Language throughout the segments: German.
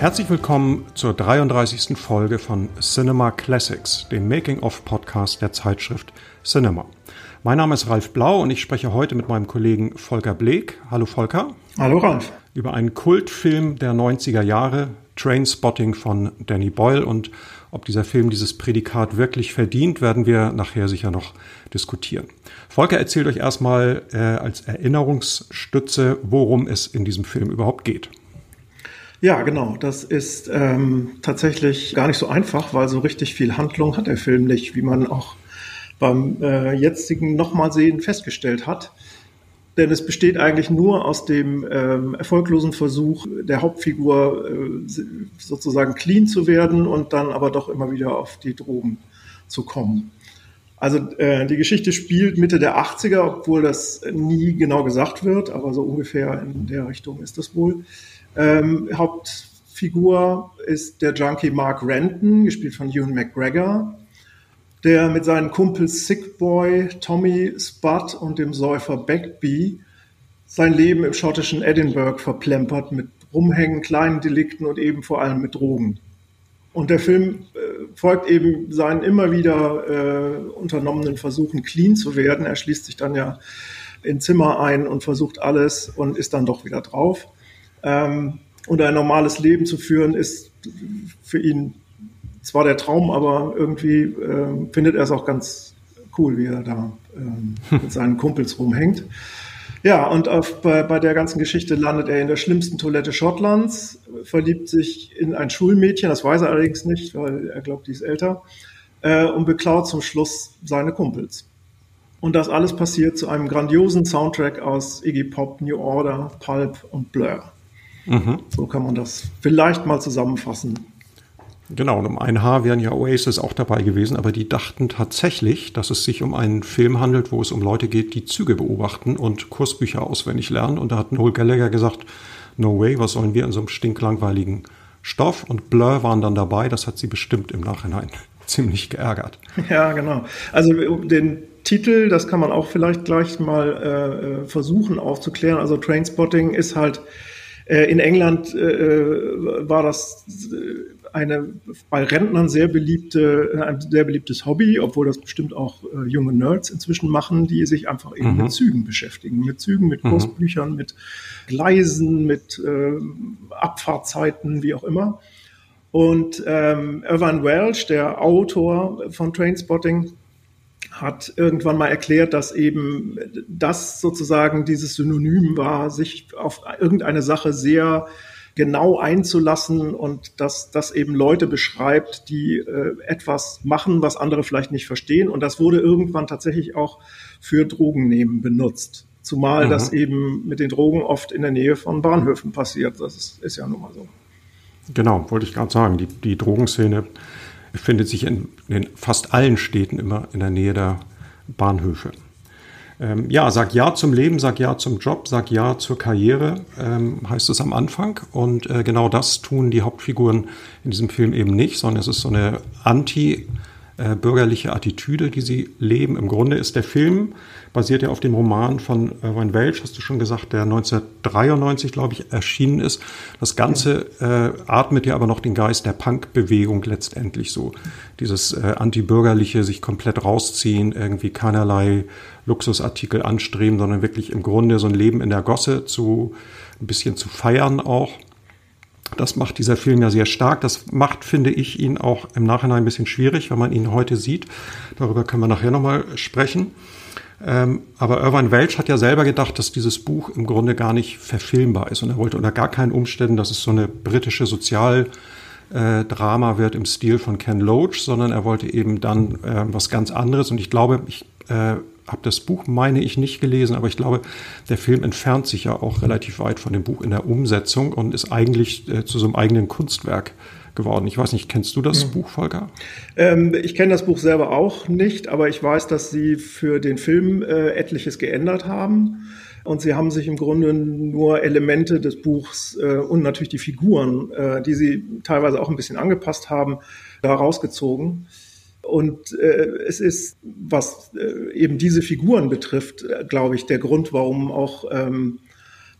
Herzlich willkommen zur 33. Folge von Cinema Classics, dem Making-of-Podcast der Zeitschrift Cinema. Mein Name ist Ralf Blau und ich spreche heute mit meinem Kollegen Volker Bleek. Hallo Volker. Hallo Ralf. Über einen Kultfilm der 90er Jahre, Trainspotting von Danny Boyle und ob dieser Film dieses Prädikat wirklich verdient, werden wir nachher sicher noch diskutieren. Volker erzählt euch erstmal äh, als Erinnerungsstütze, worum es in diesem Film überhaupt geht. Ja, genau. Das ist ähm, tatsächlich gar nicht so einfach, weil so richtig viel Handlung hat der Film nicht, wie man auch beim äh, jetzigen nochmal sehen festgestellt hat. Denn es besteht eigentlich nur aus dem ähm, erfolglosen Versuch der Hauptfigur äh, sozusagen clean zu werden und dann aber doch immer wieder auf die Drogen zu kommen. Also äh, die Geschichte spielt Mitte der 80er, obwohl das nie genau gesagt wird, aber so ungefähr in der Richtung ist das wohl. Ähm, Hauptfigur ist der Junkie Mark Renton, gespielt von Ewan McGregor, der mit seinen Kumpels Sick Boy, Tommy Spud und dem Säufer Beckby sein Leben im schottischen Edinburgh verplempert mit Rumhängen, kleinen Delikten und eben vor allem mit Drogen. Und der Film äh, folgt eben seinen immer wieder äh, unternommenen Versuchen, clean zu werden. Er schließt sich dann ja in Zimmer ein und versucht alles und ist dann doch wieder drauf. Ähm, und ein normales Leben zu führen, ist für ihn zwar der Traum, aber irgendwie äh, findet er es auch ganz cool, wie er da äh, mit seinen Kumpels rumhängt. Ja, und auf, bei, bei der ganzen Geschichte landet er in der schlimmsten Toilette Schottlands, verliebt sich in ein Schulmädchen, das weiß er allerdings nicht, weil er glaubt, die ist älter, äh, und beklaut zum Schluss seine Kumpels. Und das alles passiert zu einem grandiosen Soundtrack aus Iggy Pop, New Order, Pulp und Blur. Mhm. So kann man das vielleicht mal zusammenfassen. Genau, und um ein Haar wären ja Oasis auch dabei gewesen, aber die dachten tatsächlich, dass es sich um einen Film handelt, wo es um Leute geht, die Züge beobachten und Kursbücher auswendig lernen. Und da hat Noel Gallagher gesagt, no way, was sollen wir in so einem stinklangweiligen Stoff? Und Blur waren dann dabei, das hat sie bestimmt im Nachhinein ziemlich geärgert. Ja, genau. Also den Titel, das kann man auch vielleicht gleich mal äh, versuchen aufzuklären. Also Trainspotting ist halt äh, in England äh, äh, war das eine bei Rentnern sehr beliebte, ein sehr beliebtes Hobby, obwohl das bestimmt auch junge Nerds inzwischen machen, die sich einfach eben mhm. mit Zügen beschäftigen. Mit Zügen, mit mhm. Kursbüchern, mit Gleisen, mit äh, Abfahrtzeiten, wie auch immer. Und ähm, Irvine Welsh, der Autor von Trainspotting, hat irgendwann mal erklärt, dass eben das sozusagen dieses Synonym war, sich auf irgendeine Sache sehr genau einzulassen und dass das eben Leute beschreibt, die äh, etwas machen, was andere vielleicht nicht verstehen. Und das wurde irgendwann tatsächlich auch für Drogennehmen benutzt. Zumal mhm. das eben mit den Drogen oft in der Nähe von Bahnhöfen passiert. Das ist, ist ja nun mal so. Genau, wollte ich gerade sagen. Die, die Drogenszene befindet sich in, in fast allen Städten immer in der Nähe der Bahnhöfe. Ähm, ja, sag Ja zum Leben, sag Ja zum Job, sag Ja zur Karriere, ähm, heißt es am Anfang. Und äh, genau das tun die Hauptfiguren in diesem Film eben nicht, sondern es ist so eine anti- äh, bürgerliche Attitüde, die sie leben. Im Grunde ist der Film basiert ja auf dem Roman von Irwin Welch, hast du schon gesagt, der 1993, glaube ich, erschienen ist. Das Ganze äh, atmet ja aber noch den Geist der Punk-Bewegung letztendlich so. Dieses äh, antibürgerliche, sich komplett rausziehen, irgendwie keinerlei Luxusartikel anstreben, sondern wirklich im Grunde so ein Leben in der Gosse zu ein bisschen zu feiern auch. Das macht dieser Film ja sehr stark. Das macht, finde ich, ihn auch im Nachhinein ein bisschen schwierig, wenn man ihn heute sieht. Darüber können wir nachher nochmal sprechen. Ähm, aber Irvine Welch hat ja selber gedacht, dass dieses Buch im Grunde gar nicht verfilmbar ist. Und er wollte unter gar keinen Umständen, dass es so eine britische Sozialdrama äh, wird im Stil von Ken Loach, sondern er wollte eben dann äh, was ganz anderes. Und ich glaube, ich äh, habe das Buch, meine ich, nicht gelesen, aber ich glaube, der Film entfernt sich ja auch relativ weit von dem Buch in der Umsetzung und ist eigentlich äh, zu so einem eigenen Kunstwerk geworden. Ich weiß nicht, kennst du das mhm. Buch, Volker? Ähm, ich kenne das Buch selber auch nicht, aber ich weiß, dass sie für den Film äh, etliches geändert haben. Und sie haben sich im Grunde nur Elemente des Buchs äh, und natürlich die Figuren, äh, die sie teilweise auch ein bisschen angepasst haben, da rausgezogen. Und äh, es ist, was äh, eben diese Figuren betrifft, äh, glaube ich, der Grund, warum auch ähm,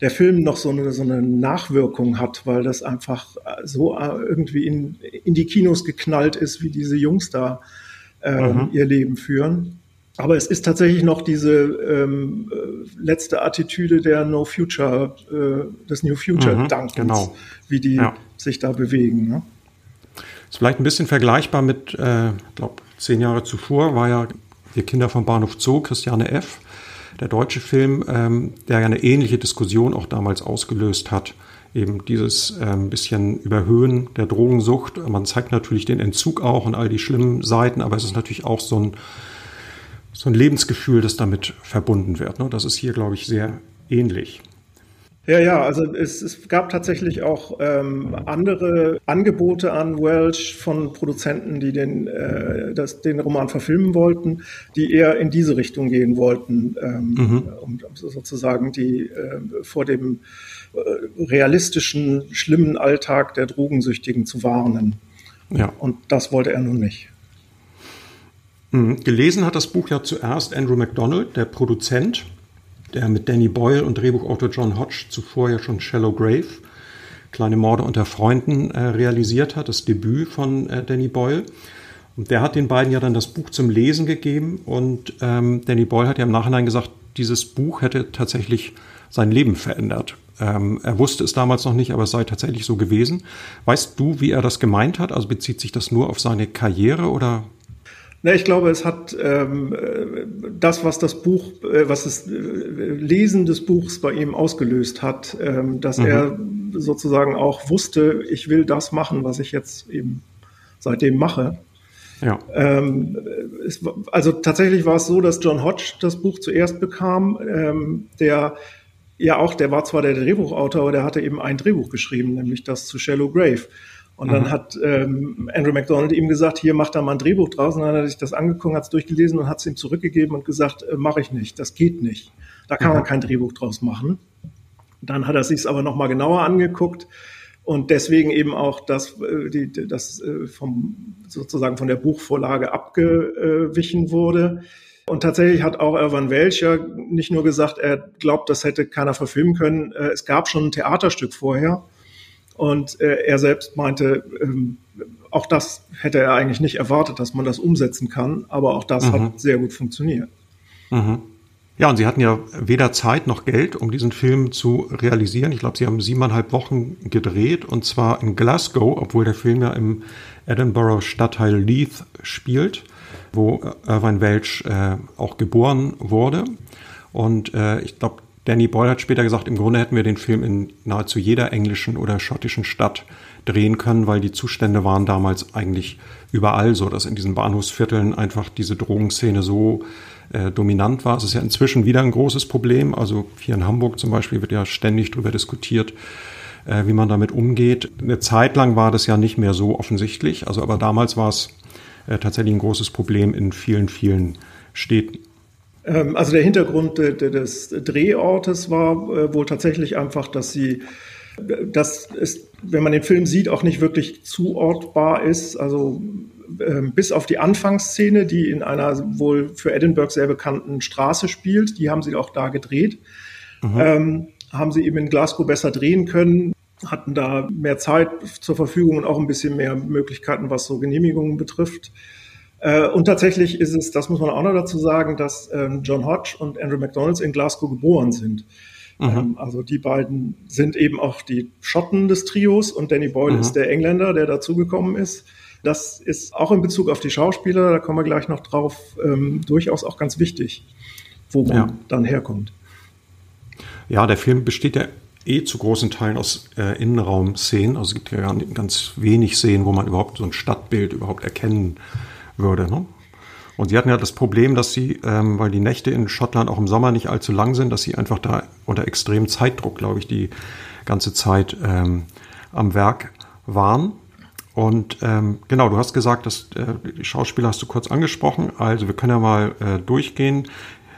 der Film noch so eine, so eine Nachwirkung hat, weil das einfach so irgendwie in, in die Kinos geknallt ist, wie diese Jungs da äh, mhm. ihr Leben führen. Aber es ist tatsächlich noch diese ähm, äh, letzte Attitüde der No Future, äh, des New Future mhm, Dankens, genau. wie die ja. sich da bewegen. Ne? Ist vielleicht ein bisschen vergleichbar mit, äh, glaube zehn Jahre zuvor war ja die Kinder vom Bahnhof Zoo, Christiane F., der deutsche Film, ähm, der ja eine ähnliche Diskussion auch damals ausgelöst hat. Eben dieses ähm, bisschen Überhöhen der Drogensucht. Man zeigt natürlich den Entzug auch und all die schlimmen Seiten, aber es ist natürlich auch so ein so ein Lebensgefühl, das damit verbunden wird. Ne? Das ist hier, glaube ich, sehr ähnlich. Ja, ja, also es, es gab tatsächlich auch ähm, andere Angebote an Welsh von Produzenten, die den, äh, das, den Roman verfilmen wollten, die eher in diese Richtung gehen wollten, ähm, mhm. um, um sozusagen die äh, vor dem äh, realistischen, schlimmen Alltag der Drogensüchtigen zu warnen. Ja. Und das wollte er nun nicht. Mhm. Gelesen hat das Buch ja zuerst Andrew MacDonald, der Produzent, der mit Danny Boyle und Drehbuchautor John Hodge zuvor ja schon Shallow Grave, Kleine Morde unter Freunden, äh, realisiert hat, das Debüt von äh, Danny Boyle. Und der hat den beiden ja dann das Buch zum Lesen gegeben und ähm, Danny Boyle hat ja im Nachhinein gesagt, dieses Buch hätte tatsächlich sein Leben verändert. Ähm, er wusste es damals noch nicht, aber es sei tatsächlich so gewesen. Weißt du, wie er das gemeint hat? Also bezieht sich das nur auf seine Karriere oder Ne, ich glaube, es hat ähm, das, was das Buch, äh, was das äh, Lesen des Buchs bei ihm ausgelöst hat, ähm, dass mhm. er sozusagen auch wusste, ich will das machen, was ich jetzt eben seitdem mache. Ja. Ähm, es, also tatsächlich war es so, dass John Hodge das Buch zuerst bekam, ähm, der ja auch, der war zwar der Drehbuchautor, aber der hatte eben ein Drehbuch geschrieben, nämlich das zu Shallow Grave. Und dann mhm. hat ähm, Andrew McDonald ihm gesagt, hier macht da mal ein Drehbuch draus. Und dann hat er sich das angeguckt, hat es durchgelesen und hat es ihm zurückgegeben und gesagt, äh, mache ich nicht, das geht nicht. Da kann mhm. man kein Drehbuch draus machen. Dann hat er sich es aber nochmal genauer angeguckt und deswegen eben auch das, äh, die, das äh, vom, sozusagen von der Buchvorlage abgewichen wurde. Und tatsächlich hat auch Irvan Welch ja nicht nur gesagt, er glaubt, das hätte keiner verfilmen können. Äh, es gab schon ein Theaterstück vorher und äh, er selbst meinte, ähm, auch das hätte er eigentlich nicht erwartet, dass man das umsetzen kann, aber auch das mhm. hat sehr gut funktioniert. Mhm. Ja, und Sie hatten ja weder Zeit noch Geld, um diesen Film zu realisieren. Ich glaube, Sie haben siebeneinhalb Wochen gedreht und zwar in Glasgow, obwohl der Film ja im Edinburgh Stadtteil Leith spielt, wo Irvine Welch äh, auch geboren wurde. Und äh, ich glaube, Danny Boyle hat später gesagt, im Grunde hätten wir den Film in nahezu jeder englischen oder schottischen Stadt drehen können, weil die Zustände waren damals eigentlich überall so, dass in diesen Bahnhofsvierteln einfach diese Drogenszene so äh, dominant war. Es ist ja inzwischen wieder ein großes Problem. Also hier in Hamburg zum Beispiel wird ja ständig darüber diskutiert, äh, wie man damit umgeht. Eine Zeit lang war das ja nicht mehr so offensichtlich. Also aber damals war es äh, tatsächlich ein großes Problem in vielen, vielen Städten. Ähm, also der Hintergrund des Drehortes war äh, wohl tatsächlich einfach, dass sie, dass es, wenn man den Film sieht, auch nicht wirklich zuortbar ist. Also ähm, bis auf die Anfangsszene, die in einer wohl für Edinburgh sehr bekannten Straße spielt, die haben sie auch da gedreht. Mhm. Ähm, haben sie eben in Glasgow besser drehen können, hatten da mehr Zeit zur Verfügung und auch ein bisschen mehr Möglichkeiten, was so Genehmigungen betrifft. Äh, und tatsächlich ist es, das muss man auch noch dazu sagen, dass ähm, John Hodge und Andrew McDonalds in Glasgow geboren sind. Mhm. Ähm, also die beiden sind eben auch die Schotten des Trios und Danny Boyle mhm. ist der Engländer, der dazugekommen ist. Das ist auch in Bezug auf die Schauspieler, da kommen wir gleich noch drauf, ähm, durchaus auch ganz wichtig, wo man ja. dann herkommt. Ja, der Film besteht ja eh zu großen Teilen aus äh, Innenraumszenen. Also es gibt ja ganz wenig Szenen, wo man überhaupt so ein Stadtbild überhaupt erkennen kann würde. Ne? Und sie hatten ja das Problem, dass sie, ähm, weil die Nächte in Schottland auch im Sommer nicht allzu lang sind, dass sie einfach da unter extremem Zeitdruck, glaube ich, die ganze Zeit ähm, am Werk waren. Und ähm, genau, du hast gesagt, dass äh, die Schauspieler hast du kurz angesprochen. Also wir können ja mal äh, durchgehen.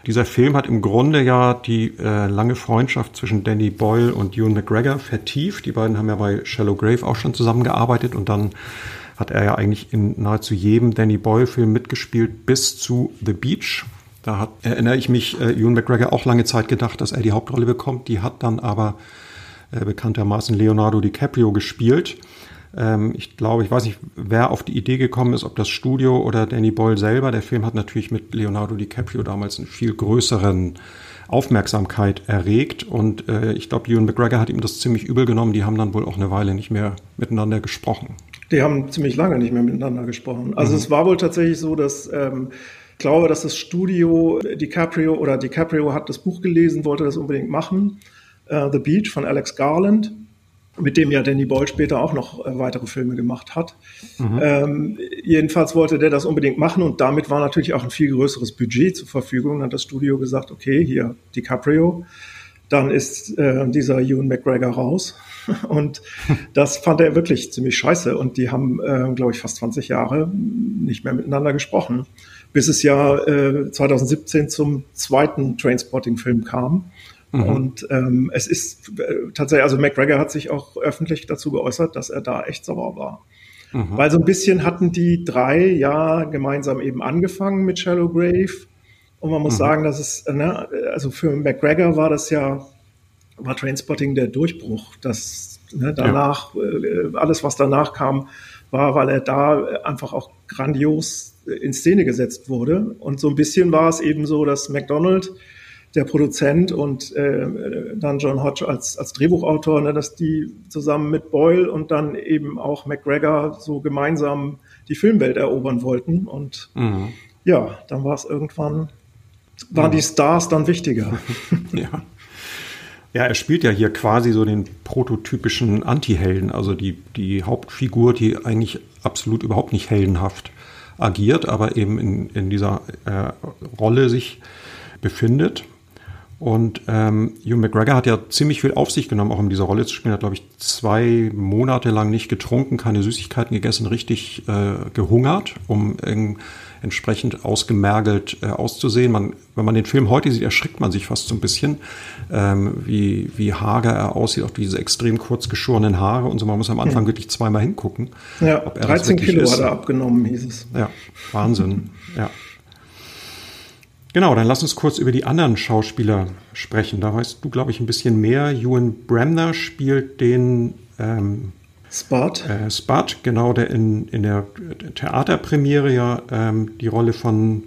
Dieser Film hat im Grunde ja die äh, lange Freundschaft zwischen Danny Boyle und Ewan McGregor vertieft. Die beiden haben ja bei Shallow Grave auch schon zusammengearbeitet und dann hat er ja eigentlich in nahezu jedem Danny Boyle-Film mitgespielt, bis zu The Beach. Da hat, erinnere ich mich, äh, Ewan McGregor auch lange Zeit gedacht, dass er die Hauptrolle bekommt. Die hat dann aber äh, bekanntermaßen Leonardo DiCaprio gespielt. Ähm, ich glaube, ich weiß nicht, wer auf die Idee gekommen ist, ob das Studio oder Danny Boyle selber. Der Film hat natürlich mit Leonardo DiCaprio damals einen viel größeren Aufmerksamkeit erregt und äh, ich glaube, Ewan McGregor hat ihm das ziemlich übel genommen. Die haben dann wohl auch eine Weile nicht mehr miteinander gesprochen. Die haben ziemlich lange nicht mehr miteinander gesprochen. Also mhm. es war wohl tatsächlich so, dass ähm, ich glaube, dass das Studio DiCaprio oder DiCaprio hat das Buch gelesen, wollte das unbedingt machen. Uh, The Beach von Alex Garland mit dem ja Danny Boyle später auch noch äh, weitere Filme gemacht hat. Mhm. Ähm, jedenfalls wollte der das unbedingt machen und damit war natürlich auch ein viel größeres Budget zur Verfügung. Dann hat das Studio gesagt, okay, hier DiCaprio, dann ist äh, dieser Ewan McGregor raus. Und das fand er wirklich ziemlich scheiße. Und die haben, äh, glaube ich, fast 20 Jahre nicht mehr miteinander gesprochen, bis es ja äh, 2017 zum zweiten Trainspotting-Film kam Mhm. Und ähm, es ist äh, tatsächlich, also McGregor hat sich auch öffentlich dazu geäußert, dass er da echt sauer war. Mhm. Weil so ein bisschen hatten die drei ja gemeinsam eben angefangen mit Shallow Grave. Und man muss mhm. sagen, dass es, ne, also für McGregor war das ja, war Trainspotting der Durchbruch. Das ne, danach, ja. äh, alles was danach kam, war, weil er da einfach auch grandios in Szene gesetzt wurde. Und so ein bisschen war es eben so, dass McDonald der Produzent und äh, dann John Hodge als, als Drehbuchautor, ne, dass die zusammen mit Boyle und dann eben auch McGregor so gemeinsam die Filmwelt erobern wollten. Und mhm. ja, dann war es irgendwann, waren mhm. die Stars dann wichtiger. ja. Ja, er spielt ja hier quasi so den prototypischen Anti-Helden, also die, die Hauptfigur, die eigentlich absolut überhaupt nicht heldenhaft agiert, aber eben in, in dieser äh, Rolle sich befindet. Und ähm, Hugh McGregor hat ja ziemlich viel auf sich genommen, auch um diese Rolle zu spielen. Er hat, glaube ich, zwei Monate lang nicht getrunken, keine Süßigkeiten gegessen, richtig äh, gehungert, um entsprechend ausgemergelt äh, auszusehen. Man, wenn man den Film heute sieht, erschrickt man sich fast so ein bisschen, ähm, wie, wie hager er aussieht, auch diese extrem kurz geschorenen Haare und so. Man muss am Anfang ja. wirklich zweimal hingucken. Ja, 13 Kilo ist. hat er abgenommen, hieß es. Ja, Wahnsinn. ja. Genau, dann lass uns kurz über die anderen Schauspieler sprechen. Da weißt du, glaube ich, ein bisschen mehr. Ewan Bremner spielt den ähm, Spot. Äh, Spot, genau, der in, in der Theaterpremiere ja ähm, die Rolle von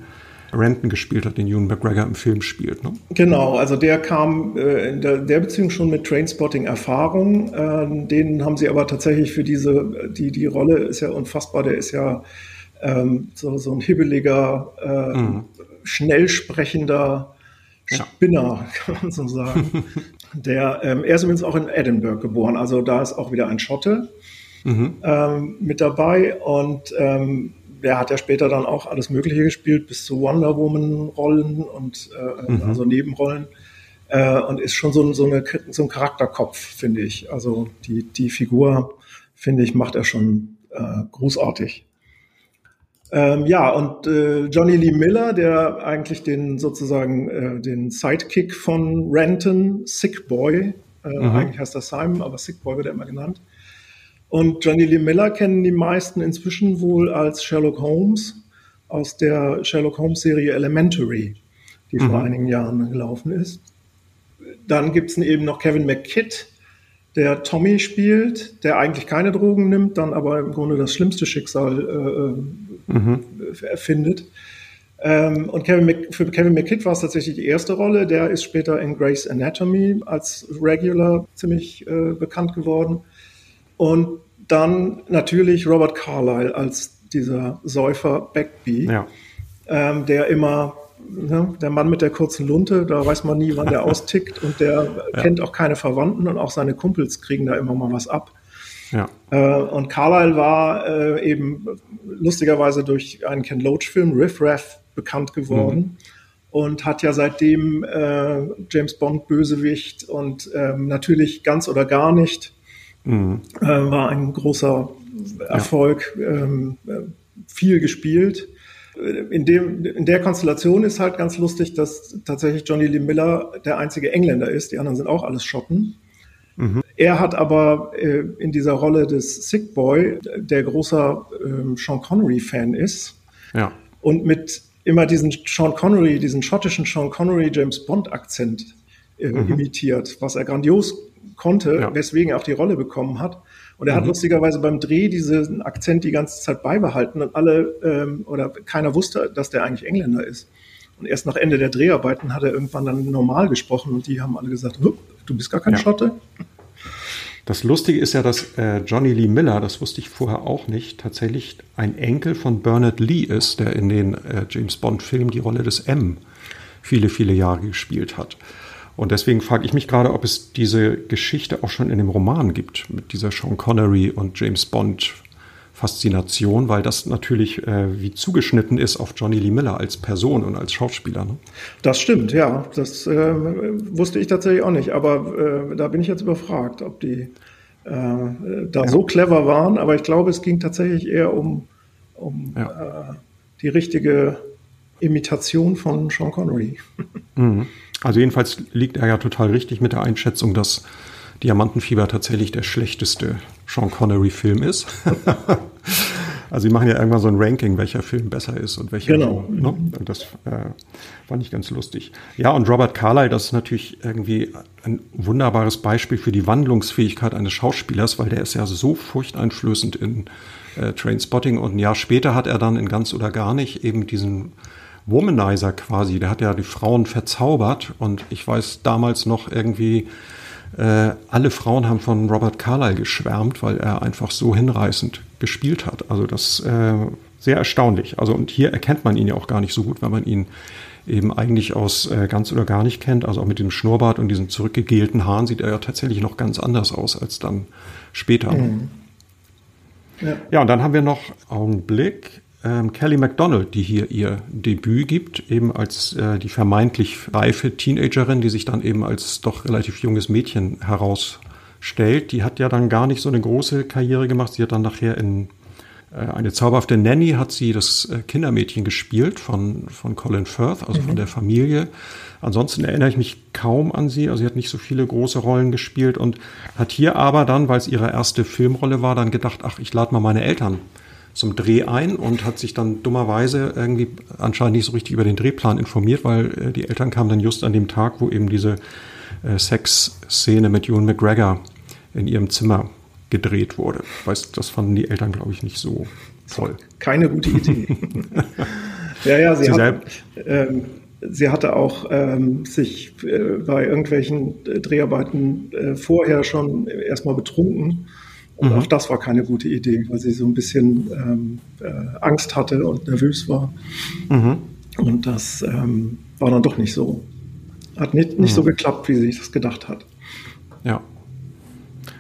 Renton gespielt hat, den Ewan McGregor im Film spielt. Ne? Genau, also der kam äh, in der, der, Beziehung schon mit Trainspotting-Erfahrung. Äh, den haben sie aber tatsächlich für diese, die, die Rolle ist ja unfassbar, der ist ja ähm, so, so ein hibbeliger, äh, mhm schnell sprechender Spinner, kann man so sagen. Der, ähm, er ist übrigens auch in Edinburgh geboren, also da ist auch wieder ein Schotte mhm. ähm, mit dabei und ähm, der hat ja später dann auch alles Mögliche gespielt, bis zu Wonder Woman-Rollen und äh, mhm. also Nebenrollen. Äh, und ist schon so, so, eine, so ein Charakterkopf, finde ich. Also die, die Figur, finde ich, macht er schon äh, großartig. Ähm, ja, und äh, Johnny Lee Miller, der eigentlich den sozusagen äh, den Sidekick von Renton, Sick Boy, äh, mhm. eigentlich heißt er Simon, aber Sick Boy wird er immer genannt. Und Johnny Lee Miller kennen die meisten inzwischen wohl als Sherlock Holmes aus der Sherlock Holmes Serie Elementary, die mhm. vor einigen Jahren gelaufen ist. Dann gibt es eben noch Kevin McKidd, der Tommy spielt, der eigentlich keine Drogen nimmt, dann aber im Grunde das schlimmste Schicksal äh, mhm. erfindet. Ähm, und Kevin Mc, für Kevin McKidd war es tatsächlich die erste Rolle. Der ist später in Grey's Anatomy als Regular ziemlich äh, bekannt geworden. Und dann natürlich Robert Carlyle als dieser Säufer Backby, ja. ähm, der immer ne, der Mann mit der kurzen Lunte, da weiß man nie, wann der austickt und der ja. kennt auch keine Verwandten und auch seine Kumpels kriegen da immer mal was ab. Ja. Äh, und Carlyle war äh, eben lustigerweise durch einen Ken Loach-Film, Riff Raff, bekannt geworden. Mhm. Und hat ja seitdem äh, James Bond Bösewicht und ähm, natürlich ganz oder gar nicht. Mhm. Äh, war ein großer Erfolg, ja. ähm, äh, viel gespielt in, dem, in der Konstellation ist halt ganz lustig, dass tatsächlich Johnny Lee Miller der einzige Engländer ist. Die anderen sind auch alles Schotten. Mhm. Er hat aber äh, in dieser Rolle des Sick Boy, der großer äh, Sean Connery-Fan ist. Ja. Und mit immer diesen Sean Connery, diesen schottischen Sean Connery James Bond Akzent äh, mhm. imitiert, was er grandios konnte, ja. weswegen er auch die Rolle bekommen hat. Und er mhm. hat lustigerweise beim Dreh diesen Akzent die ganze Zeit beibehalten und alle ähm, oder keiner wusste, dass der eigentlich Engländer ist. Und erst nach Ende der Dreharbeiten hat er irgendwann dann normal gesprochen und die haben alle gesagt, du bist gar kein ja. Schotte. Das Lustige ist ja, dass äh, Johnny Lee Miller, das wusste ich vorher auch nicht, tatsächlich ein Enkel von Bernard Lee ist, der in den äh, James Bond-Filmen die Rolle des M viele, viele Jahre gespielt hat. Und deswegen frage ich mich gerade, ob es diese Geschichte auch schon in dem Roman gibt, mit dieser Sean Connery und James Bond Faszination, weil das natürlich äh, wie zugeschnitten ist auf Johnny Lee Miller als Person und als Schauspieler. Ne? Das stimmt, ja. Das äh, wusste ich tatsächlich auch nicht, aber äh, da bin ich jetzt überfragt, ob die äh, da ja. so clever waren. Aber ich glaube, es ging tatsächlich eher um, um ja. Äh, die richtige Imitation von Sean Connery. Mhm. Also jedenfalls liegt er ja total richtig mit der Einschätzung, dass Diamantenfieber tatsächlich der schlechteste Sean Connery-Film ist. also sie machen ja irgendwann so ein Ranking, welcher Film besser ist und welcher. Genau. Ne? Und das äh, fand ich ganz lustig. Ja, und Robert Carlyle, das ist natürlich irgendwie ein wunderbares Beispiel für die Wandlungsfähigkeit eines Schauspielers, weil der ist ja so furchteinflößend in äh, Trainspotting und ein Jahr später hat er dann in Ganz oder Gar nicht eben diesen Womanizer quasi, der hat ja die Frauen verzaubert und ich weiß damals noch irgendwie, äh, alle Frauen haben von Robert Carlyle geschwärmt, weil er einfach so hinreißend gespielt hat. Also das äh, sehr erstaunlich. Also und hier erkennt man ihn ja auch gar nicht so gut, weil man ihn eben eigentlich aus äh, ganz oder gar nicht kennt. Also auch mit dem Schnurrbart und diesen zurückgegelten Haaren sieht er ja tatsächlich noch ganz anders aus als dann später. Mhm. Ja. ja, und dann haben wir noch Augenblick ähm, Kelly MacDonald, die hier ihr Debüt gibt, eben als äh, die vermeintlich reife Teenagerin, die sich dann eben als doch relativ junges Mädchen herausstellt. Die hat ja dann gar nicht so eine große Karriere gemacht. Sie hat dann nachher in äh, eine zauberhafte Nanny hat sie das äh, Kindermädchen gespielt von, von Colin Firth, also mhm. von der Familie. Ansonsten erinnere ich mich kaum an sie. Also sie hat nicht so viele große Rollen gespielt und hat hier aber dann, weil es ihre erste Filmrolle war, dann gedacht, ach, ich lade mal meine Eltern zum Dreh ein und hat sich dann dummerweise irgendwie anscheinend nicht so richtig über den Drehplan informiert, weil äh, die Eltern kamen dann just an dem Tag, wo eben diese äh, Sexszene mit Ewan McGregor in ihrem Zimmer gedreht wurde. Weiß, das fanden die Eltern, glaube ich, nicht so toll. Keine gute Idee. ja, ja, sie, sie, hat, ähm, sie hatte auch ähm, sich äh, bei irgendwelchen Dreharbeiten äh, vorher schon erstmal betrunken und mhm. auch das war keine gute Idee, weil sie so ein bisschen ähm, äh, Angst hatte und nervös war. Mhm. Und das ähm, war dann doch nicht so. Hat nicht, nicht mhm. so geklappt, wie sie sich das gedacht hat. Ja.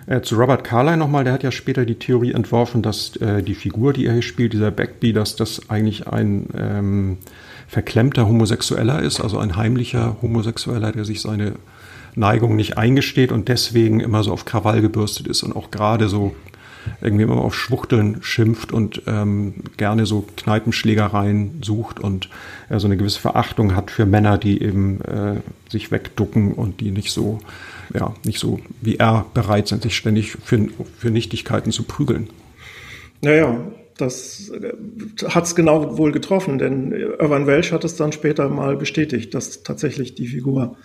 Äh, zu Robert Carlyle nochmal, der hat ja später die Theorie entworfen, dass äh, die Figur, die er hier spielt, dieser Backby, dass das eigentlich ein ähm, verklemmter Homosexueller ist, also ein heimlicher Homosexueller, der sich seine Neigung nicht eingesteht und deswegen immer so auf Krawall gebürstet ist und auch gerade so irgendwie immer auf Schwuchteln schimpft und ähm, gerne so Kneipenschlägereien sucht und äh, so eine gewisse Verachtung hat für Männer, die eben äh, sich wegducken und die nicht so, ja, nicht so wie er bereit sind, sich ständig für, für Nichtigkeiten zu prügeln. Naja, das äh, hat es genau wohl getroffen, denn Irvan Welsh hat es dann später mal bestätigt, dass tatsächlich die Figur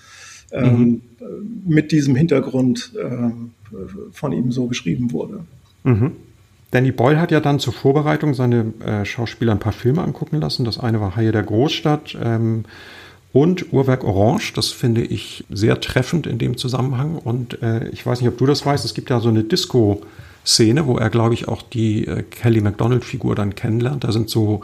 mhm. mit diesem Hintergrund äh, von ihm so geschrieben wurde. Mhm. Danny Boyle hat ja dann zur Vorbereitung seine äh, Schauspieler ein paar Filme angucken lassen. Das eine war Haie der Großstadt ähm, und Uhrwerk Orange. Das finde ich sehr treffend in dem Zusammenhang. Und äh, ich weiß nicht, ob du das weißt, es gibt ja so eine Disco-Szene, wo er, glaube ich, auch die äh, Kelly MacDonald-Figur dann kennenlernt. Da sind so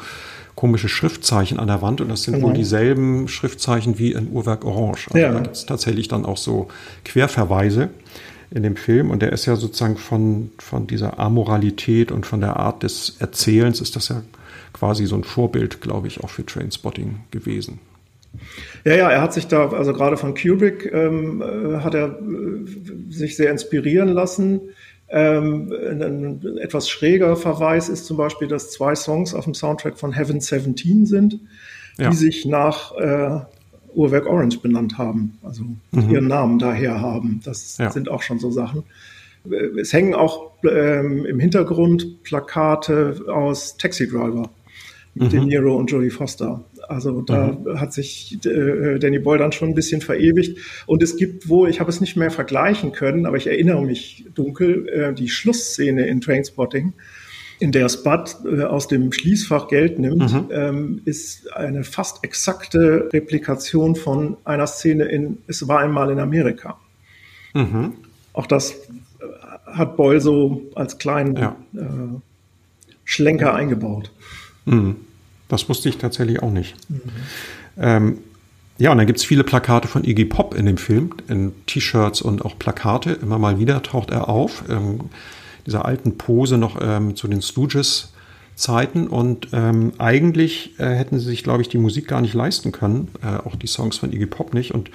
komische Schriftzeichen an der Wand und das sind genau. wohl dieselben Schriftzeichen wie in Uhrwerk Orange. Also ja. da gibt es tatsächlich dann auch so Querverweise in dem Film und der ist ja sozusagen von, von dieser Amoralität und von der Art des Erzählens ist das ja quasi so ein Vorbild, glaube ich, auch für Trainspotting gewesen. Ja, ja, er hat sich da, also gerade von Kubrick ähm, äh, hat er äh, sich sehr inspirieren lassen. Ähm, ein, etwas schräger Verweis ist zum Beispiel, dass zwei Songs auf dem Soundtrack von Heaven 17 sind, ja. die sich nach äh, Uhrwerk Orange benannt haben, also mhm. ihren Namen daher haben. Das ja. sind auch schon so Sachen. Es hängen auch ähm, im Hintergrund Plakate aus Taxi Driver mit mhm. De Niro und Jodie Foster. Also da mhm. hat sich äh, Danny Boyle dann schon ein bisschen verewigt. Und es gibt wohl, ich habe es nicht mehr vergleichen können, aber ich erinnere mich dunkel, äh, die Schlussszene in Trainspotting, in der Spud äh, aus dem Schließfach Geld nimmt, mhm. ähm, ist eine fast exakte Replikation von einer Szene in Es war einmal in Amerika. Mhm. Auch das äh, hat Boyle so als kleinen ja. äh, Schlenker eingebaut. Mhm. Das wusste ich tatsächlich auch nicht. Mhm. Ähm, ja, und dann gibt es viele Plakate von Iggy Pop in dem Film, in T-Shirts und auch Plakate. Immer mal wieder taucht er auf. Ähm, dieser alten Pose noch ähm, zu den Stooges. Zeiten und ähm, eigentlich äh, hätten sie sich, glaube ich, die Musik gar nicht leisten können, äh, auch die Songs von Iggy Pop nicht. Und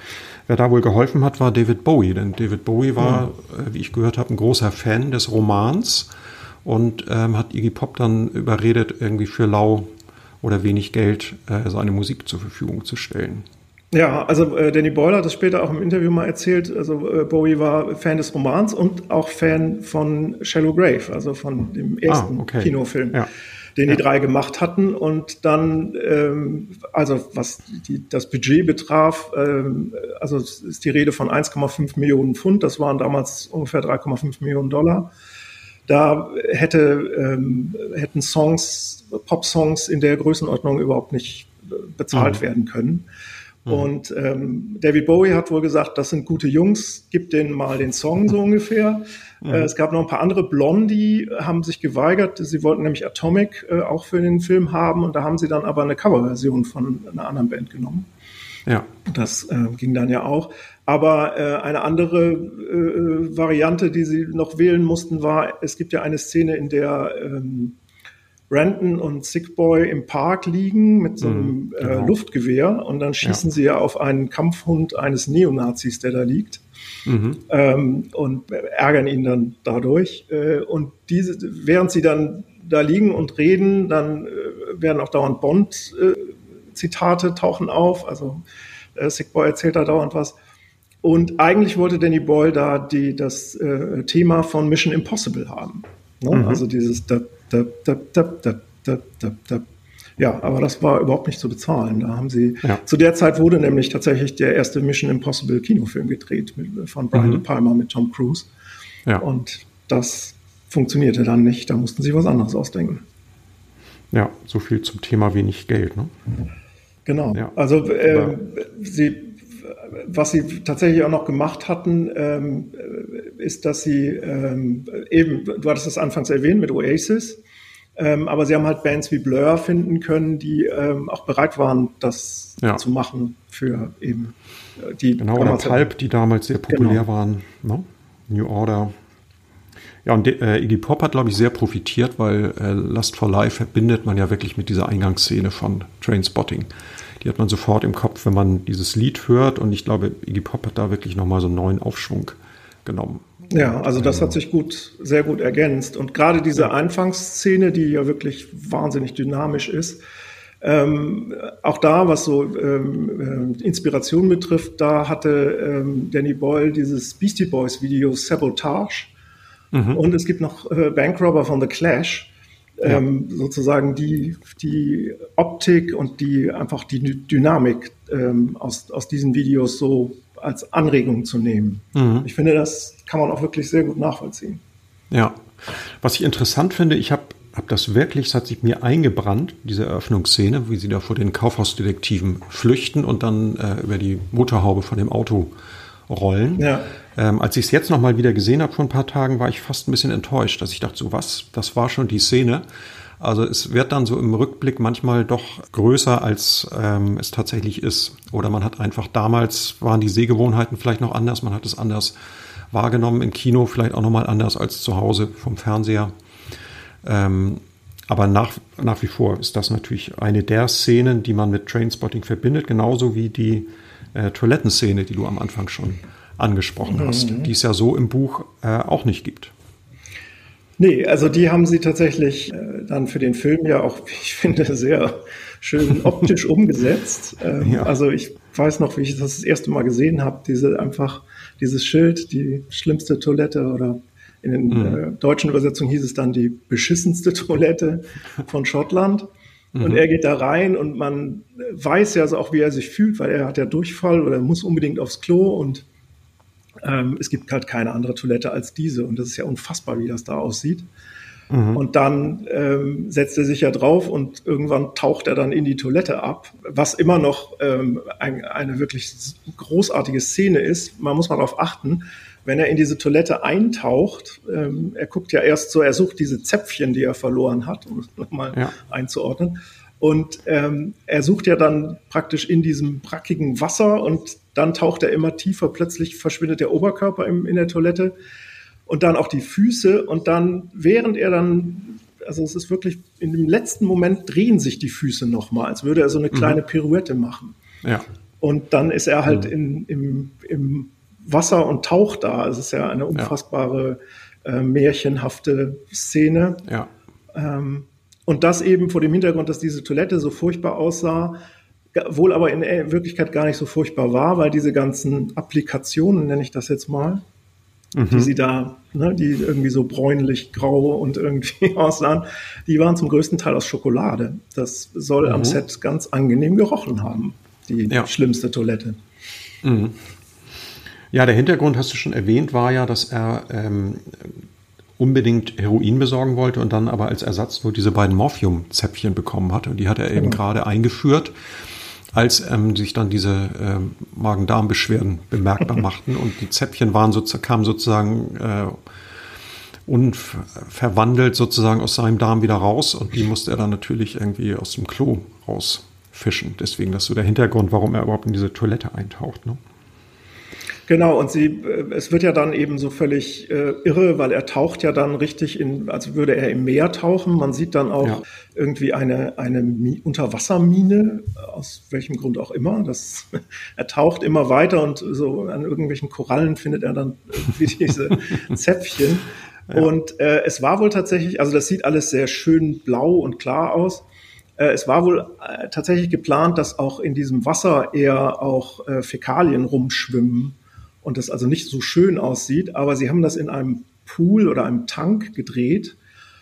wer da wohl geholfen hat, war David Bowie, denn David Bowie war, mhm. äh, wie ich gehört habe, ein großer Fan des Romans und ähm, hat Iggy Pop dann überredet, irgendwie für lau oder wenig Geld äh, seine Musik zur Verfügung zu stellen. Ja, also äh, Danny Boyle hat das später auch im Interview mal erzählt. Also äh, Bowie war Fan des Romans und auch Fan von Shallow Grave, also von dem ah, ersten ah, okay. Kinofilm. Ja den die drei gemacht hatten. Und dann, ähm, also was die, das Budget betraf, ähm, also ist die Rede von 1,5 Millionen Pfund, das waren damals ungefähr 3,5 Millionen Dollar. Da hätte, ähm, hätten Songs, Pop-Songs in der Größenordnung überhaupt nicht äh, bezahlt mhm. werden können. Mhm. Und ähm, David Bowie hat wohl gesagt, das sind gute Jungs, gib denen mal den Song so ungefähr. Mhm. Äh, es gab noch ein paar andere Blondie, haben sich geweigert. Sie wollten nämlich Atomic äh, auch für den Film haben und da haben sie dann aber eine Coverversion von einer anderen Band genommen. Ja. Das äh, ging dann ja auch. Aber äh, eine andere äh, Variante, die sie noch wählen mussten, war, es gibt ja eine Szene, in der ähm, Brandon und Sick Boy im Park liegen mit so einem mhm, äh, genau. Luftgewehr und dann schießen ja. sie ja auf einen Kampfhund eines Neonazis, der da liegt. Mhm. Ähm, und ärgern ihn dann dadurch. Äh, und diese, während sie dann da liegen und reden, dann äh, werden auch dauernd Bond-Zitate äh, tauchen auf. Also äh, Sick Boy erzählt da dauernd was. Und eigentlich wollte Danny Boyle da die, das äh, Thema von Mission Impossible haben. Ne? Mhm. Also dieses da, da, da, da, da, da, da, da. Ja, aber das war überhaupt nicht zu bezahlen. Da haben sie, ja. zu der Zeit wurde nämlich tatsächlich der erste Mission Impossible Kinofilm gedreht mit, von Brian mhm. De Palma mit Tom Cruise. Ja. Und das funktionierte dann nicht. Da mussten sie was anderes ausdenken. Ja, so viel zum Thema wenig Geld. Ne? Genau. Ja. Also äh, sie was sie tatsächlich auch noch gemacht hatten, ähm, ist, dass sie ähm, eben, du hattest das anfangs erwähnt mit Oasis, ähm, aber sie haben halt Bands wie Blur finden können, die ähm, auch bereit waren, das ja. zu machen für eben äh, die. Genau, oder Pulp, die damals sehr populär genau. waren. Ne? New Order. Ja, und äh, Iggy Pop hat, glaube ich, sehr profitiert, weil äh, Lust for Life verbindet man ja wirklich mit dieser Eingangsszene von Trainspotting. Die hat man sofort im Kopf, wenn man dieses Lied hört. Und ich glaube, Iggy Pop hat da wirklich nochmal so einen neuen Aufschwung genommen. Ja, also das hat sich gut, sehr gut ergänzt. Und gerade diese Anfangsszene, die ja wirklich wahnsinnig dynamisch ist, ähm, auch da, was so ähm, äh, Inspiration betrifft, da hatte ähm, Danny Boyle dieses Beastie Boys Video Sabotage. Mhm. Und es gibt noch äh, Bankrobber von The Clash ähm, sozusagen die, die Optik und die einfach die Dynamik ähm, aus, aus diesen Videos so als Anregung zu nehmen. Mhm. Ich finde, das kann man auch wirklich sehr gut nachvollziehen. Ja, was ich interessant finde, ich habe hab das wirklich, es hat sich mir eingebrannt, diese Eröffnungsszene, wie sie da vor den Kaufhausdetektiven flüchten und dann äh, über die Motorhaube von dem Auto rollen. Ja. Ähm, als ich es jetzt nochmal wieder gesehen habe vor ein paar Tagen, war ich fast ein bisschen enttäuscht, dass ich dachte, so was, das war schon die Szene. Also es wird dann so im Rückblick manchmal doch größer, als ähm, es tatsächlich ist. Oder man hat einfach damals, waren die Sehgewohnheiten vielleicht noch anders, man hat es anders wahrgenommen im Kino, vielleicht auch nochmal anders als zu Hause vom Fernseher. Ähm, aber nach, nach wie vor ist das natürlich eine der Szenen, die man mit Trainspotting verbindet, genauso wie die äh, Toilettenszene, die du am Anfang schon angesprochen mhm. hast, die es ja so im Buch äh, auch nicht gibt. Nee, also die haben sie tatsächlich äh, dann für den Film ja auch, ich finde, sehr schön optisch umgesetzt. Ähm, ja. Also ich weiß noch, wie ich das das erste Mal gesehen habe, diese einfach dieses Schild, die schlimmste Toilette oder in den mhm. äh, deutschen Übersetzungen hieß es dann die beschissenste Toilette von Schottland. Mhm. Und er geht da rein und man weiß ja also auch, wie er sich fühlt, weil er hat ja Durchfall oder muss unbedingt aufs Klo und ähm, es gibt halt keine andere Toilette als diese. Und das ist ja unfassbar, wie das da aussieht. Mhm. Und dann ähm, setzt er sich ja drauf und irgendwann taucht er dann in die Toilette ab, was immer noch ähm, ein, eine wirklich großartige Szene ist. Man muss mal darauf achten, wenn er in diese Toilette eintaucht, ähm, er guckt ja erst so, er sucht diese Zäpfchen, die er verloren hat, um es nochmal ja. einzuordnen. Und ähm, er sucht ja dann praktisch in diesem brackigen Wasser und dann taucht er immer tiefer. Plötzlich verschwindet der Oberkörper im, in der Toilette und dann auch die Füße. Und dann, während er dann, also es ist wirklich, in dem letzten Moment drehen sich die Füße nochmal, als würde er so eine mhm. kleine Pirouette machen. Ja. Und dann ist er halt mhm. in, im, im Wasser und taucht da. Es ist ja eine unfassbare, ja. äh, märchenhafte Szene. Ja. Ähm, und das eben vor dem Hintergrund, dass diese Toilette so furchtbar aussah, wohl aber in Wirklichkeit gar nicht so furchtbar war, weil diese ganzen Applikationen, nenne ich das jetzt mal, mhm. die sie da, ne, die irgendwie so bräunlich grau und irgendwie aussahen, die waren zum größten Teil aus Schokolade. Das soll mhm. am Set ganz angenehm gerochen haben, die ja. schlimmste Toilette. Mhm. Ja, der Hintergrund hast du schon erwähnt, war ja, dass er ähm, unbedingt Heroin besorgen wollte und dann aber als Ersatz nur diese beiden Morphium-Zäpfchen bekommen hat. Und die hat er eben genau. gerade eingeführt, als ähm, sich dann diese ähm, Magen-Darm-Beschwerden bemerkbar machten. Und die Zäpfchen waren so, kamen sozusagen äh, unverwandelt sozusagen aus seinem Darm wieder raus. Und die musste er dann natürlich irgendwie aus dem Klo rausfischen. Deswegen das ist so der Hintergrund, warum er überhaupt in diese Toilette eintaucht. Ne? Genau, und sie, äh, es wird ja dann eben so völlig äh, irre, weil er taucht ja dann richtig in, als würde er im Meer tauchen. Man sieht dann auch ja. irgendwie eine, eine Unterwassermine, aus welchem Grund auch immer. Das, er taucht immer weiter und so an irgendwelchen Korallen findet er dann irgendwie diese Zäpfchen. Ja. Und äh, es war wohl tatsächlich, also das sieht alles sehr schön blau und klar aus. Äh, es war wohl äh, tatsächlich geplant, dass auch in diesem Wasser eher auch Fäkalien rumschwimmen und das also nicht so schön aussieht, aber sie haben das in einem Pool oder einem Tank gedreht.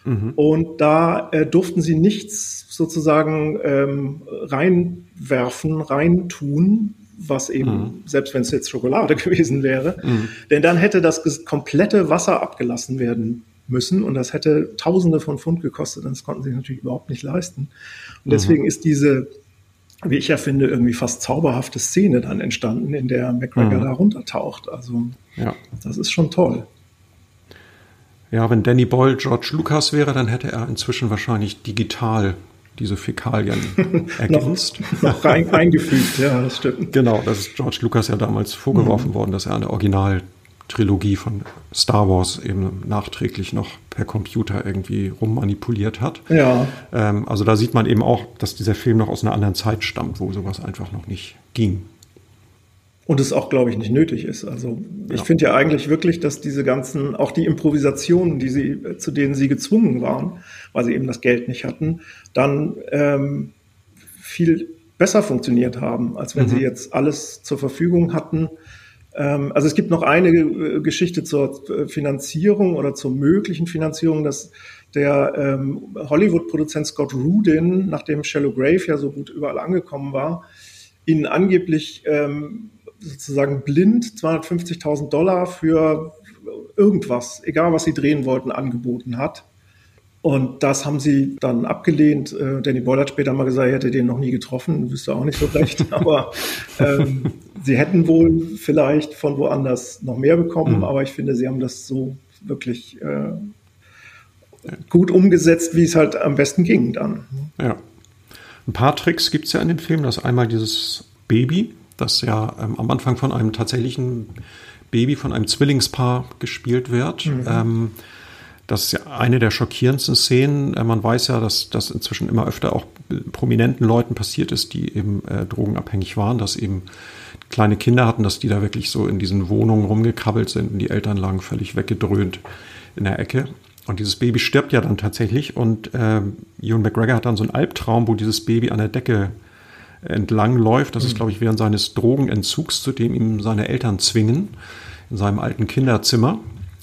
Mhm. Und da äh, durften sie nichts sozusagen ähm, reinwerfen, reintun, was eben, mhm. selbst wenn es jetzt Schokolade gewesen wäre, mhm. denn dann hätte das komplette Wasser abgelassen werden müssen und das hätte Tausende von Pfund gekostet und das konnten sie natürlich überhaupt nicht leisten. Und deswegen mhm. ist diese wie ich ja finde, irgendwie fast zauberhafte Szene dann entstanden, in der McGregor mhm. da runtertaucht. Also ja. das ist schon toll. Ja, wenn Danny Boyle George Lucas wäre, dann hätte er inzwischen wahrscheinlich digital diese Fäkalien ergänzt. noch, noch rein, eingefügt, ja, das stimmt. Genau, das ist George Lucas ja damals vorgeworfen mhm. worden, dass er eine Original Trilogie von Star Wars eben nachträglich noch per Computer irgendwie rummanipuliert hat. Ja. Ähm, also da sieht man eben auch, dass dieser Film noch aus einer anderen Zeit stammt, wo sowas einfach noch nicht ging. Und es auch, glaube ich, nicht nötig ist. Also ich ja. finde ja eigentlich wirklich, dass diese ganzen, auch die Improvisationen, die sie, zu denen sie gezwungen waren, weil sie eben das Geld nicht hatten, dann ähm, viel besser funktioniert haben, als wenn mhm. sie jetzt alles zur Verfügung hatten also es gibt noch eine äh, Geschichte zur äh, Finanzierung oder zur möglichen Finanzierung, dass der ähm, Hollywood-Produzent Scott Rudin, nachdem Shallow Grave ja so gut überall angekommen war, ihnen angeblich ähm, sozusagen blind 250.000 Dollar für irgendwas, egal was sie drehen wollten, angeboten hat. Und das haben sie dann abgelehnt. Äh, Danny Boyle hat später mal gesagt, er hätte den noch nie getroffen, wüsste auch nicht so recht. Aber ähm, sie hätten wohl vielleicht von woanders noch mehr bekommen. Mhm. Aber ich finde, sie haben das so wirklich äh, gut umgesetzt, wie es halt am besten ging dann. Ja. Ein paar Tricks gibt es ja in dem Film. Das ist einmal dieses Baby, das ja ähm, am Anfang von einem tatsächlichen Baby von einem Zwillingspaar gespielt wird. Mhm. Ähm, das ist ja eine der schockierendsten Szenen. Äh, man weiß ja, dass das inzwischen immer öfter auch prominenten Leuten passiert ist, die eben äh, drogenabhängig waren, dass eben kleine Kinder hatten, dass die da wirklich so in diesen Wohnungen rumgekrabbelt sind und die Eltern lagen völlig weggedröhnt in der Ecke. Und dieses Baby stirbt ja dann tatsächlich und äh, Ewan McGregor hat dann so einen Albtraum, wo dieses Baby an der Decke entlang läuft. Das ist, mhm. glaube ich, während seines Drogenentzugs, zu dem ihm seine Eltern zwingen, in seinem alten Kinderzimmer.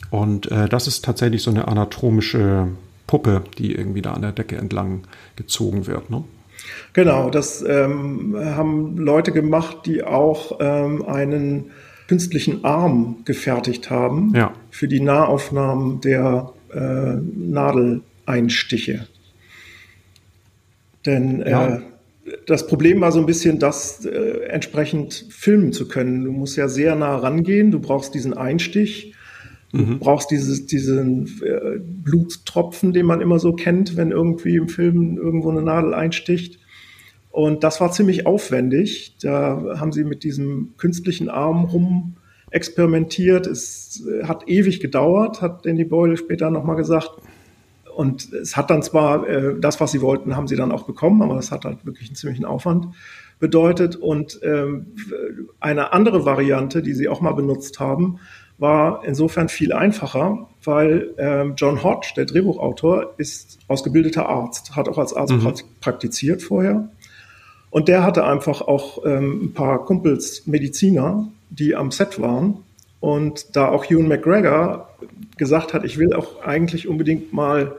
Und äh, das ist tatsächlich so eine anatomische Puppe, die irgendwie da an der Decke entlang gezogen wird. Ne? Genau, das ähm, haben Leute gemacht, die auch ähm, einen künstlichen Arm gefertigt haben ja. für die Nahaufnahmen der äh, Nadeleinstiche. Denn ja. äh, das Problem war so ein bisschen, das äh, entsprechend filmen zu können. Du musst ja sehr nah rangehen, du brauchst diesen Einstich, du mhm. brauchst dieses, diesen äh, Bluttropfen, den man immer so kennt, wenn irgendwie im Film irgendwo eine Nadel einsticht. Und das war ziemlich aufwendig. Da haben sie mit diesem künstlichen Arm rum experimentiert. Es äh, hat ewig gedauert, hat Danny Boyle später nochmal gesagt. Und es hat dann zwar äh, das, was sie wollten, haben sie dann auch bekommen, aber das hat halt wirklich einen ziemlichen Aufwand bedeutet. Und ähm, eine andere Variante, die sie auch mal benutzt haben, war insofern viel einfacher, weil ähm, John Hodge, der Drehbuchautor, ist ausgebildeter Arzt, hat auch als Arzt mhm. praktiziert vorher. Und der hatte einfach auch ähm, ein paar Kumpels Mediziner, die am Set waren. Und da auch Ewan McGregor gesagt hat, ich will auch eigentlich unbedingt mal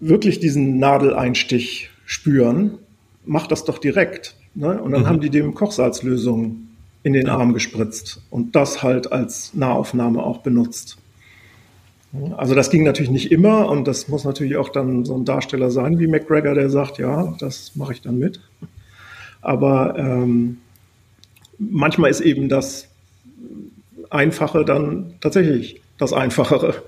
wirklich diesen Nadeleinstich spüren, mach das doch direkt. Ne? Und dann mhm. haben die dem Kochsalzlösung in den Arm gespritzt und das halt als Nahaufnahme auch benutzt. Also das ging natürlich nicht immer und das muss natürlich auch dann so ein Darsteller sein wie McGregor, der sagt, ja, das mache ich dann mit. Aber ähm, manchmal ist eben das Einfache dann tatsächlich das Einfachere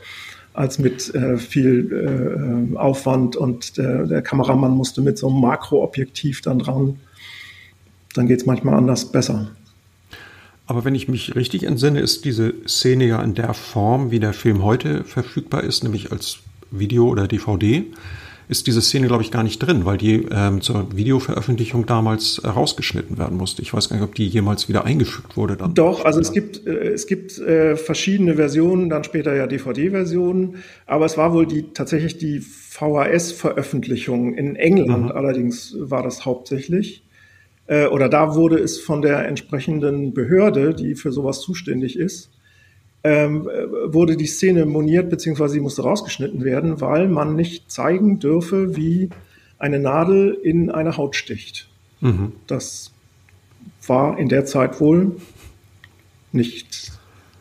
als mit äh, viel äh, Aufwand und der, der, Kameramann musste mit so einem Makroobjektiv dann dran. Dann geht es manchmal anders besser. Aber wenn ich mich richtig entsinne, ist diese Szene ja in der Form, wie der Film heute verfügbar ist, nämlich als Video oder DVD ist diese Szene, glaube ich, gar nicht drin, weil die ähm, zur Videoveröffentlichung damals äh, rausgeschnitten werden musste. Ich weiß gar nicht, ob die jemals wieder eingefügt wurde dann. Doch, also es gibt, äh, es gibt äh, verschiedene Versionen, dann später ja DVD-Versionen, aber es war wohl die tatsächlich die VHS-Veröffentlichung in England, mhm. allerdings war das hauptsächlich. Äh, oder da wurde es von der entsprechenden Behörde, die für sowas zuständig ist, ähm, wurde die Szene moniert, beziehungsweise sie musste rausgeschnitten werden, weil man nicht zeigen dürfe, wie eine Nadel in eine Haut sticht. Mhm. Das war in der Zeit wohl nicht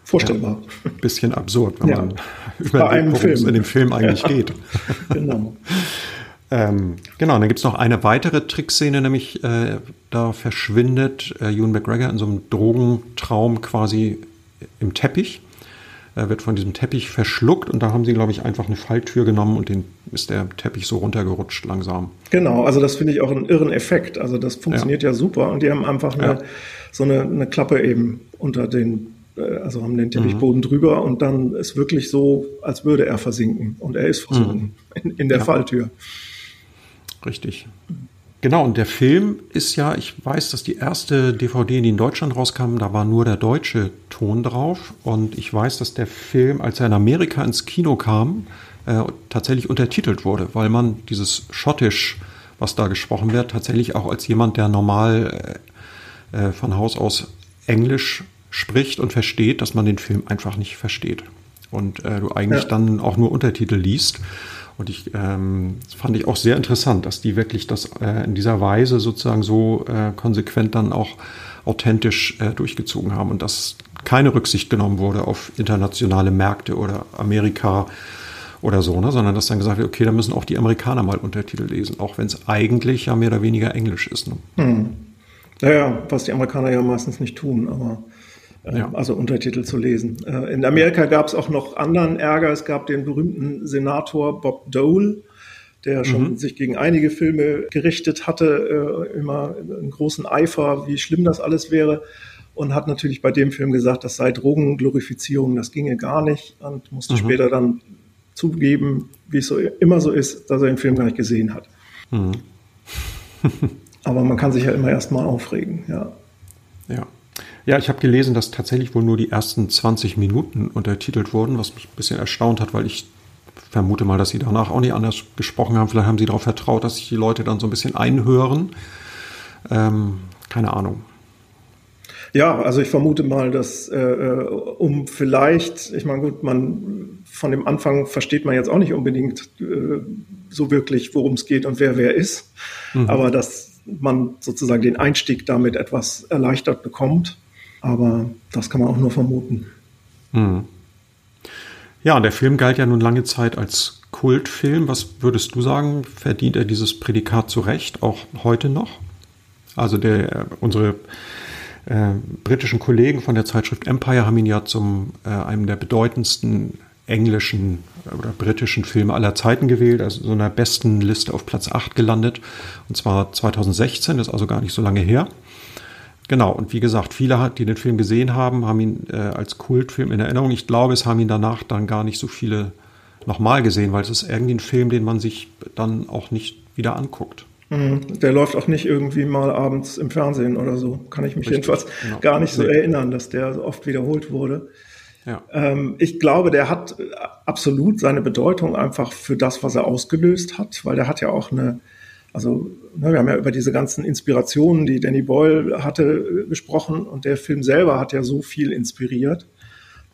vorstellbar. Ja, bisschen absurd, wenn ja. man überlegt, worum es in dem Film eigentlich ja. geht. genau. ähm, genau, dann gibt es noch eine weitere Trickszene, nämlich äh, da verschwindet äh, Ewan McGregor in so einem Drogentraum quasi im Teppich äh, wird von diesem Teppich verschluckt und da haben sie, glaube ich, einfach eine Falltür genommen und den ist der Teppich so runtergerutscht langsam. Genau, also das finde ich auch einen irren Effekt. Also das funktioniert ja, ja super und die haben einfach eine, ja. so eine, eine Klappe eben unter den äh, also haben den Teppichboden mhm. drüber und dann ist wirklich so, als würde er versinken. Und er ist versunken mhm. in, in, der ja. Falltür. Richtig. Genau, und der Film ist ja, ich weiß, dass die erste DVD, die in Deutschland rauskam, da war nur der deutsche Ton drauf. Und ich weiß, dass der Film, als er in Amerika ins Kino kam, äh, tatsächlich untertitelt wurde, weil man dieses Schottisch, was da gesprochen wird, tatsächlich auch als jemand, der normal äh, äh von Haus aus Englisch spricht und versteht, dass man den Film einfach nicht versteht. Und äh, du eigentlich ja. dann auch nur Untertitel liest. Und ich ähm, fand ich auch sehr interessant, dass die wirklich das äh, in dieser Weise sozusagen so äh, konsequent dann auch authentisch äh, durchgezogen haben und dass keine Rücksicht genommen wurde auf internationale Märkte oder Amerika oder so, ne? sondern dass dann gesagt wird, okay, da müssen auch die Amerikaner mal Untertitel lesen, auch wenn es eigentlich ja mehr oder weniger Englisch ist. Ne? Hm. Naja, was die Amerikaner ja meistens nicht tun, aber ja. also Untertitel zu lesen. Äh, in Amerika gab es auch noch anderen Ärger. Es gab den berühmten Senator Bob Dole, der schon mhm. sich gegen einige Filme gerichtet hatte, äh, immer einen großen Eifer, wie schlimm das alles wäre. Und hat natürlich bei dem Film gesagt, das sei Drogenglorifizierung, das ginge gar nicht. Und musste mhm. später dann zugeben, wie es so immer so ist, dass er den Film gar nicht gesehen hat. Mhm. Aber man kann sich ja immer erst mal aufregen, ja. Ja. Ja, ich habe gelesen, dass tatsächlich wohl nur die ersten 20 Minuten untertitelt wurden, was mich ein bisschen erstaunt hat, weil ich vermute mal, dass sie danach auch nicht anders gesprochen haben. Vielleicht haben sie darauf vertraut, dass sich die Leute dann so ein bisschen einhören. Ähm, keine Ahnung. Ja, also ich vermute mal, dass äh, äh, um vielleicht, ich meine, gut, man von dem Anfang versteht man jetzt auch nicht unbedingt äh, so wirklich, worum es geht und wer wer ist, mhm. aber dass man sozusagen den Einstieg damit etwas erleichtert bekommt. Aber das kann man auch nur vermuten. Mhm. Ja, der Film galt ja nun lange Zeit als Kultfilm. Was würdest du sagen, verdient er dieses Prädikat zu Recht, auch heute noch? Also der, äh, unsere äh, britischen Kollegen von der Zeitschrift Empire haben ihn ja zum äh, einem der bedeutendsten englischen oder britischen Filme aller Zeiten gewählt, also so einer besten Liste auf Platz 8 gelandet. Und zwar 2016, das ist also gar nicht so lange her. Genau, und wie gesagt, viele, die den Film gesehen haben, haben ihn äh, als Kultfilm in Erinnerung. Ich glaube, es haben ihn danach dann gar nicht so viele nochmal gesehen, weil es ist irgendwie ein Film, den man sich dann auch nicht wieder anguckt. Mhm. Der läuft auch nicht irgendwie mal abends im Fernsehen oder so. Kann ich mich Richtig, jedenfalls genau. gar nicht so erinnern, dass der oft wiederholt wurde. Ja. Ähm, ich glaube, der hat absolut seine Bedeutung einfach für das, was er ausgelöst hat, weil der hat ja auch eine, also ne, wir haben ja über diese ganzen Inspirationen, die Danny Boyle hatte, gesprochen und der Film selber hat ja so viel inspiriert.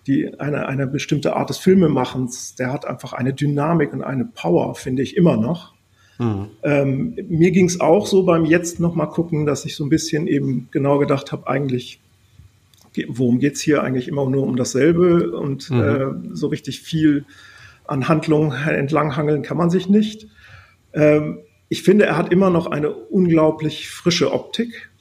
Die, eine, eine bestimmte Art des Filmemachens, der hat einfach eine Dynamik und eine Power, finde ich immer noch. Mhm. Ähm, mir ging es auch so beim jetzt nochmal gucken, dass ich so ein bisschen eben genau gedacht habe, eigentlich worum geht es hier eigentlich immer nur um dasselbe und mhm. äh, so richtig viel an Handlungen entlanghangeln kann man sich nicht. Ähm, ich finde, er hat immer noch eine unglaublich frische Optik.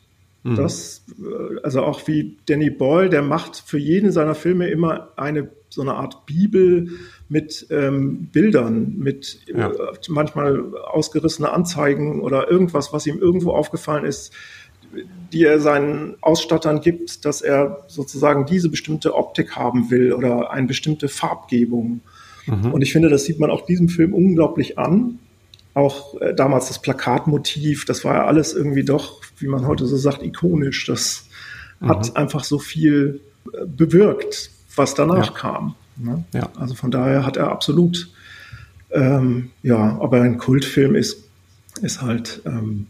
Mhm. Das, äh, also auch wie Danny Boyle, der macht für jeden seiner Filme immer eine so eine Art Bibel mit ähm, Bildern, mit ja. äh, manchmal ausgerissene Anzeigen oder irgendwas, was ihm irgendwo aufgefallen ist die er seinen Ausstattern gibt, dass er sozusagen diese bestimmte Optik haben will oder eine bestimmte Farbgebung. Mhm. Und ich finde, das sieht man auch diesem Film unglaublich an. Auch äh, damals das Plakatmotiv, das war ja alles irgendwie doch, wie man heute so sagt, ikonisch. Das mhm. hat einfach so viel äh, bewirkt, was danach ja. kam. Ne? Ja. Also von daher hat er absolut, ähm, ja, ob er ein Kultfilm ist, ist halt ähm,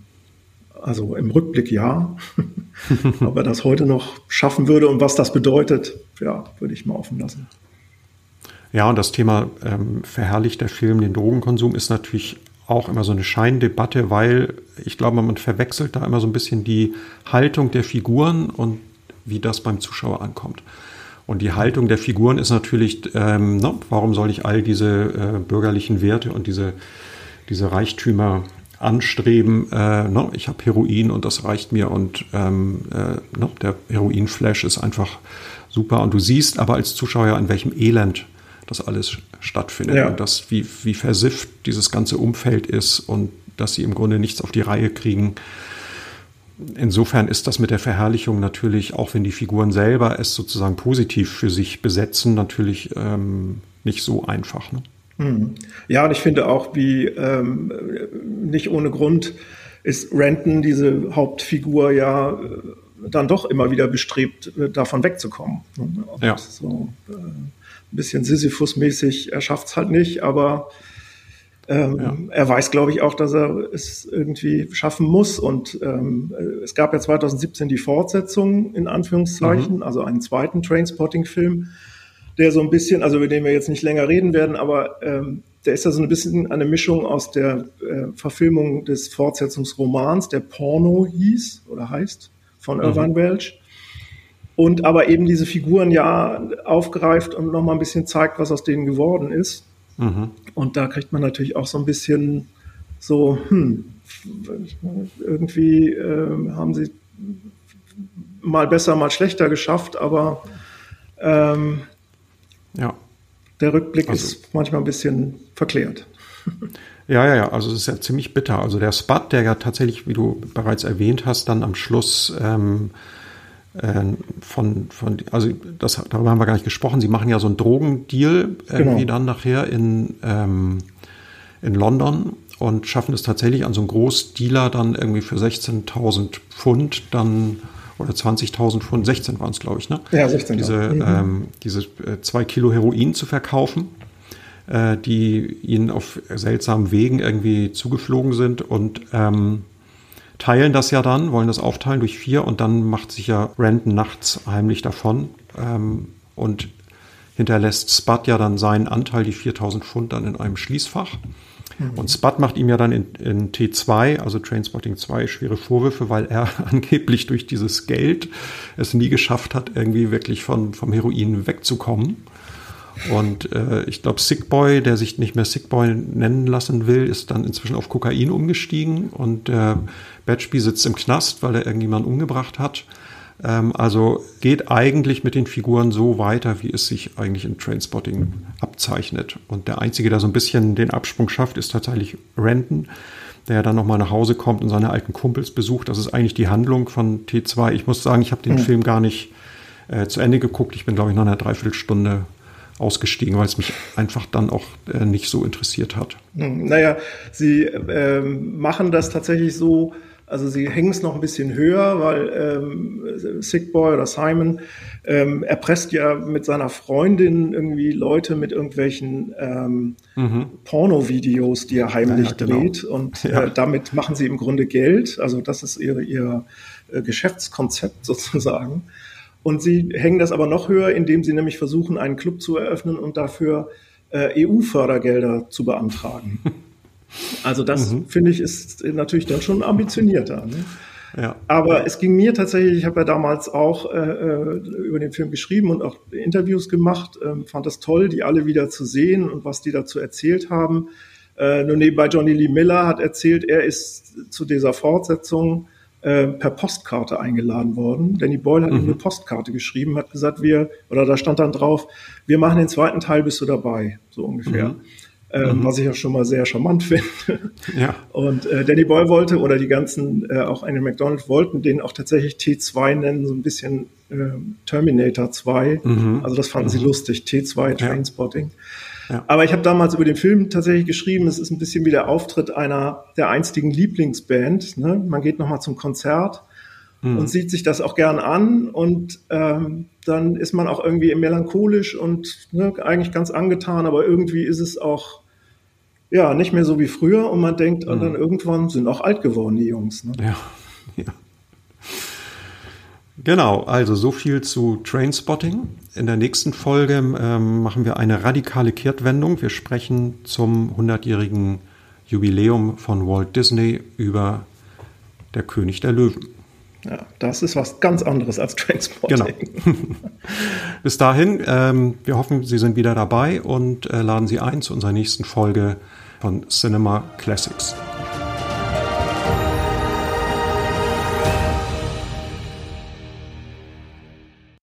also im Rückblick ja. Ob er das heute noch schaffen würde und was das bedeutet, ja, würde ich mal offen lassen. Ja, und das Thema ähm, verherrlicht der Film den Drogenkonsum ist natürlich auch immer so eine Scheindebatte, weil ich glaube, man verwechselt da immer so ein bisschen die Haltung der Figuren und wie das beim Zuschauer ankommt. Und die Haltung der Figuren ist natürlich, ähm, na, warum soll ich all diese äh, bürgerlichen Werte und diese, diese Reichtümer anstreben, äh, ne, ich habe Heroin und das reicht mir und ähm, äh, ne, der Heroinflash ist einfach super und du siehst aber als Zuschauer, in welchem Elend das alles stattfindet ja. und das, wie, wie versifft dieses ganze Umfeld ist und dass sie im Grunde nichts auf die Reihe kriegen. Insofern ist das mit der Verherrlichung natürlich, auch wenn die Figuren selber es sozusagen positiv für sich besetzen, natürlich ähm, nicht so einfach. Ne? Hm. Ja, und ich finde auch, wie ähm, nicht ohne Grund ist Renton, diese Hauptfigur, ja dann doch immer wieder bestrebt, davon wegzukommen. Ja. So, äh, ein bisschen Sisyphus-mäßig, er schafft es halt nicht, aber ähm, ja. er weiß, glaube ich, auch, dass er es irgendwie schaffen muss. Und ähm, es gab ja 2017 die Fortsetzung, in Anführungszeichen, mhm. also einen zweiten Trainspotting-Film der so ein bisschen, also über den wir jetzt nicht länger reden werden, aber ähm, der ist ja so ein bisschen eine Mischung aus der äh, Verfilmung des Fortsetzungsromans, der Porno hieß oder heißt, von mhm. Irvine Welch. Und aber eben diese Figuren ja aufgreift und nochmal ein bisschen zeigt, was aus denen geworden ist. Mhm. Und da kriegt man natürlich auch so ein bisschen so, hm, irgendwie äh, haben sie mal besser, mal schlechter geschafft, aber ähm, ja. Der Rückblick also, ist manchmal ein bisschen verklärt. Ja, ja, ja, also es ist ja ziemlich bitter. Also der Spot, der ja tatsächlich, wie du bereits erwähnt hast, dann am Schluss ähm, äh, von, von, also das, darüber haben wir gar nicht gesprochen, sie machen ja so einen Drogendeal irgendwie genau. dann nachher in, ähm, in London und schaffen es tatsächlich an so einen Großdealer dann irgendwie für 16.000 Pfund dann oder 20.000 Pfund, 16 waren es, glaube ich, ne? Ja, 16. Diese, mhm. ähm, diese äh, zwei Kilo Heroin zu verkaufen, äh, die ihnen auf seltsamen Wegen irgendwie zugeflogen sind und ähm, teilen das ja dann, wollen das aufteilen durch vier und dann macht sich ja Randon nachts heimlich davon ähm, und hinterlässt Spud ja dann seinen Anteil, die 4000 Pfund, dann in einem Schließfach. Mhm. Und Spud macht ihm ja dann in, in, T2, also Trainspotting 2, schwere Vorwürfe, weil er angeblich durch dieses Geld es nie geschafft hat, irgendwie wirklich von, vom Heroin wegzukommen. Und äh, ich glaube, Sickboy, der sich nicht mehr Sickboy nennen lassen will, ist dann inzwischen auf Kokain umgestiegen und äh, Batchby sitzt im Knast, weil er irgendjemanden umgebracht hat. Ähm, also geht eigentlich mit den Figuren so weiter, wie es sich eigentlich in Trainspotting abzeichnet. Und der Einzige, der so ein bisschen den Absprung schafft, ist tatsächlich Renton, der dann nochmal nach Hause kommt und seine alten Kumpels besucht. Das ist eigentlich die Handlung von T2. Ich muss sagen, ich habe den mhm. Film gar nicht äh, zu Ende geguckt. Ich bin, glaube ich, noch eine Dreiviertelstunde ausgestiegen, weil es mich einfach dann auch äh, nicht so interessiert hat. Hm, naja, Sie äh, machen das tatsächlich so, also sie hängen es noch ein bisschen höher, weil ähm, Sickboy oder Simon ähm, erpresst ja mit seiner Freundin irgendwie Leute mit irgendwelchen ähm, mhm. Porno-Videos, die er heimlich ja, genau. dreht. Und ja. äh, damit machen sie im Grunde Geld. Also das ist ihre, ihr äh, Geschäftskonzept sozusagen. Und sie hängen das aber noch höher, indem sie nämlich versuchen, einen Club zu eröffnen und dafür äh, EU-Fördergelder zu beantragen. Also das mhm. finde ich ist natürlich dann schon ambitionierter. Ne? Ja. Aber es ging mir tatsächlich, ich habe ja damals auch äh, äh, über den Film geschrieben und auch Interviews gemacht, äh, fand das toll, die alle wieder zu sehen und was die dazu erzählt haben. Äh, nur nebenbei Johnny Lee Miller hat erzählt, er ist zu dieser Fortsetzung äh, per Postkarte eingeladen worden. Danny Boyle hat mhm. ihm eine Postkarte geschrieben, hat gesagt, wir, oder da stand dann drauf, wir machen den zweiten Teil, bist du dabei, so ungefähr. Mhm. Ähm, mhm. was ich auch schon mal sehr charmant finde. Ja. Und äh, Danny Boyle wollte oder die ganzen, äh, auch eine McDonald wollten den auch tatsächlich T2 nennen, so ein bisschen äh, Terminator 2. Mhm. Also das fanden mhm. sie lustig, T2 Trainspotting. Ja. Ja. Aber ich habe damals über den Film tatsächlich geschrieben, es ist ein bisschen wie der Auftritt einer der einstigen Lieblingsband. Ne? Man geht nochmal zum Konzert mhm. und sieht sich das auch gern an und ähm, dann ist man auch irgendwie melancholisch und ne, eigentlich ganz angetan, aber irgendwie ist es auch ja nicht mehr so wie früher und man denkt, mhm. dann irgendwann sind auch alt geworden die Jungs. Ne? Ja. ja. Genau, also so viel zu Trainspotting. In der nächsten Folge ähm, machen wir eine radikale Kehrtwendung. Wir sprechen zum 100-jährigen Jubiläum von Walt Disney über Der König der Löwen. Ja, das ist was ganz anderes als Trainspotting. Genau. Bis dahin, ähm, wir hoffen, Sie sind wieder dabei und äh, laden Sie ein zu unserer nächsten Folge von Cinema Classics.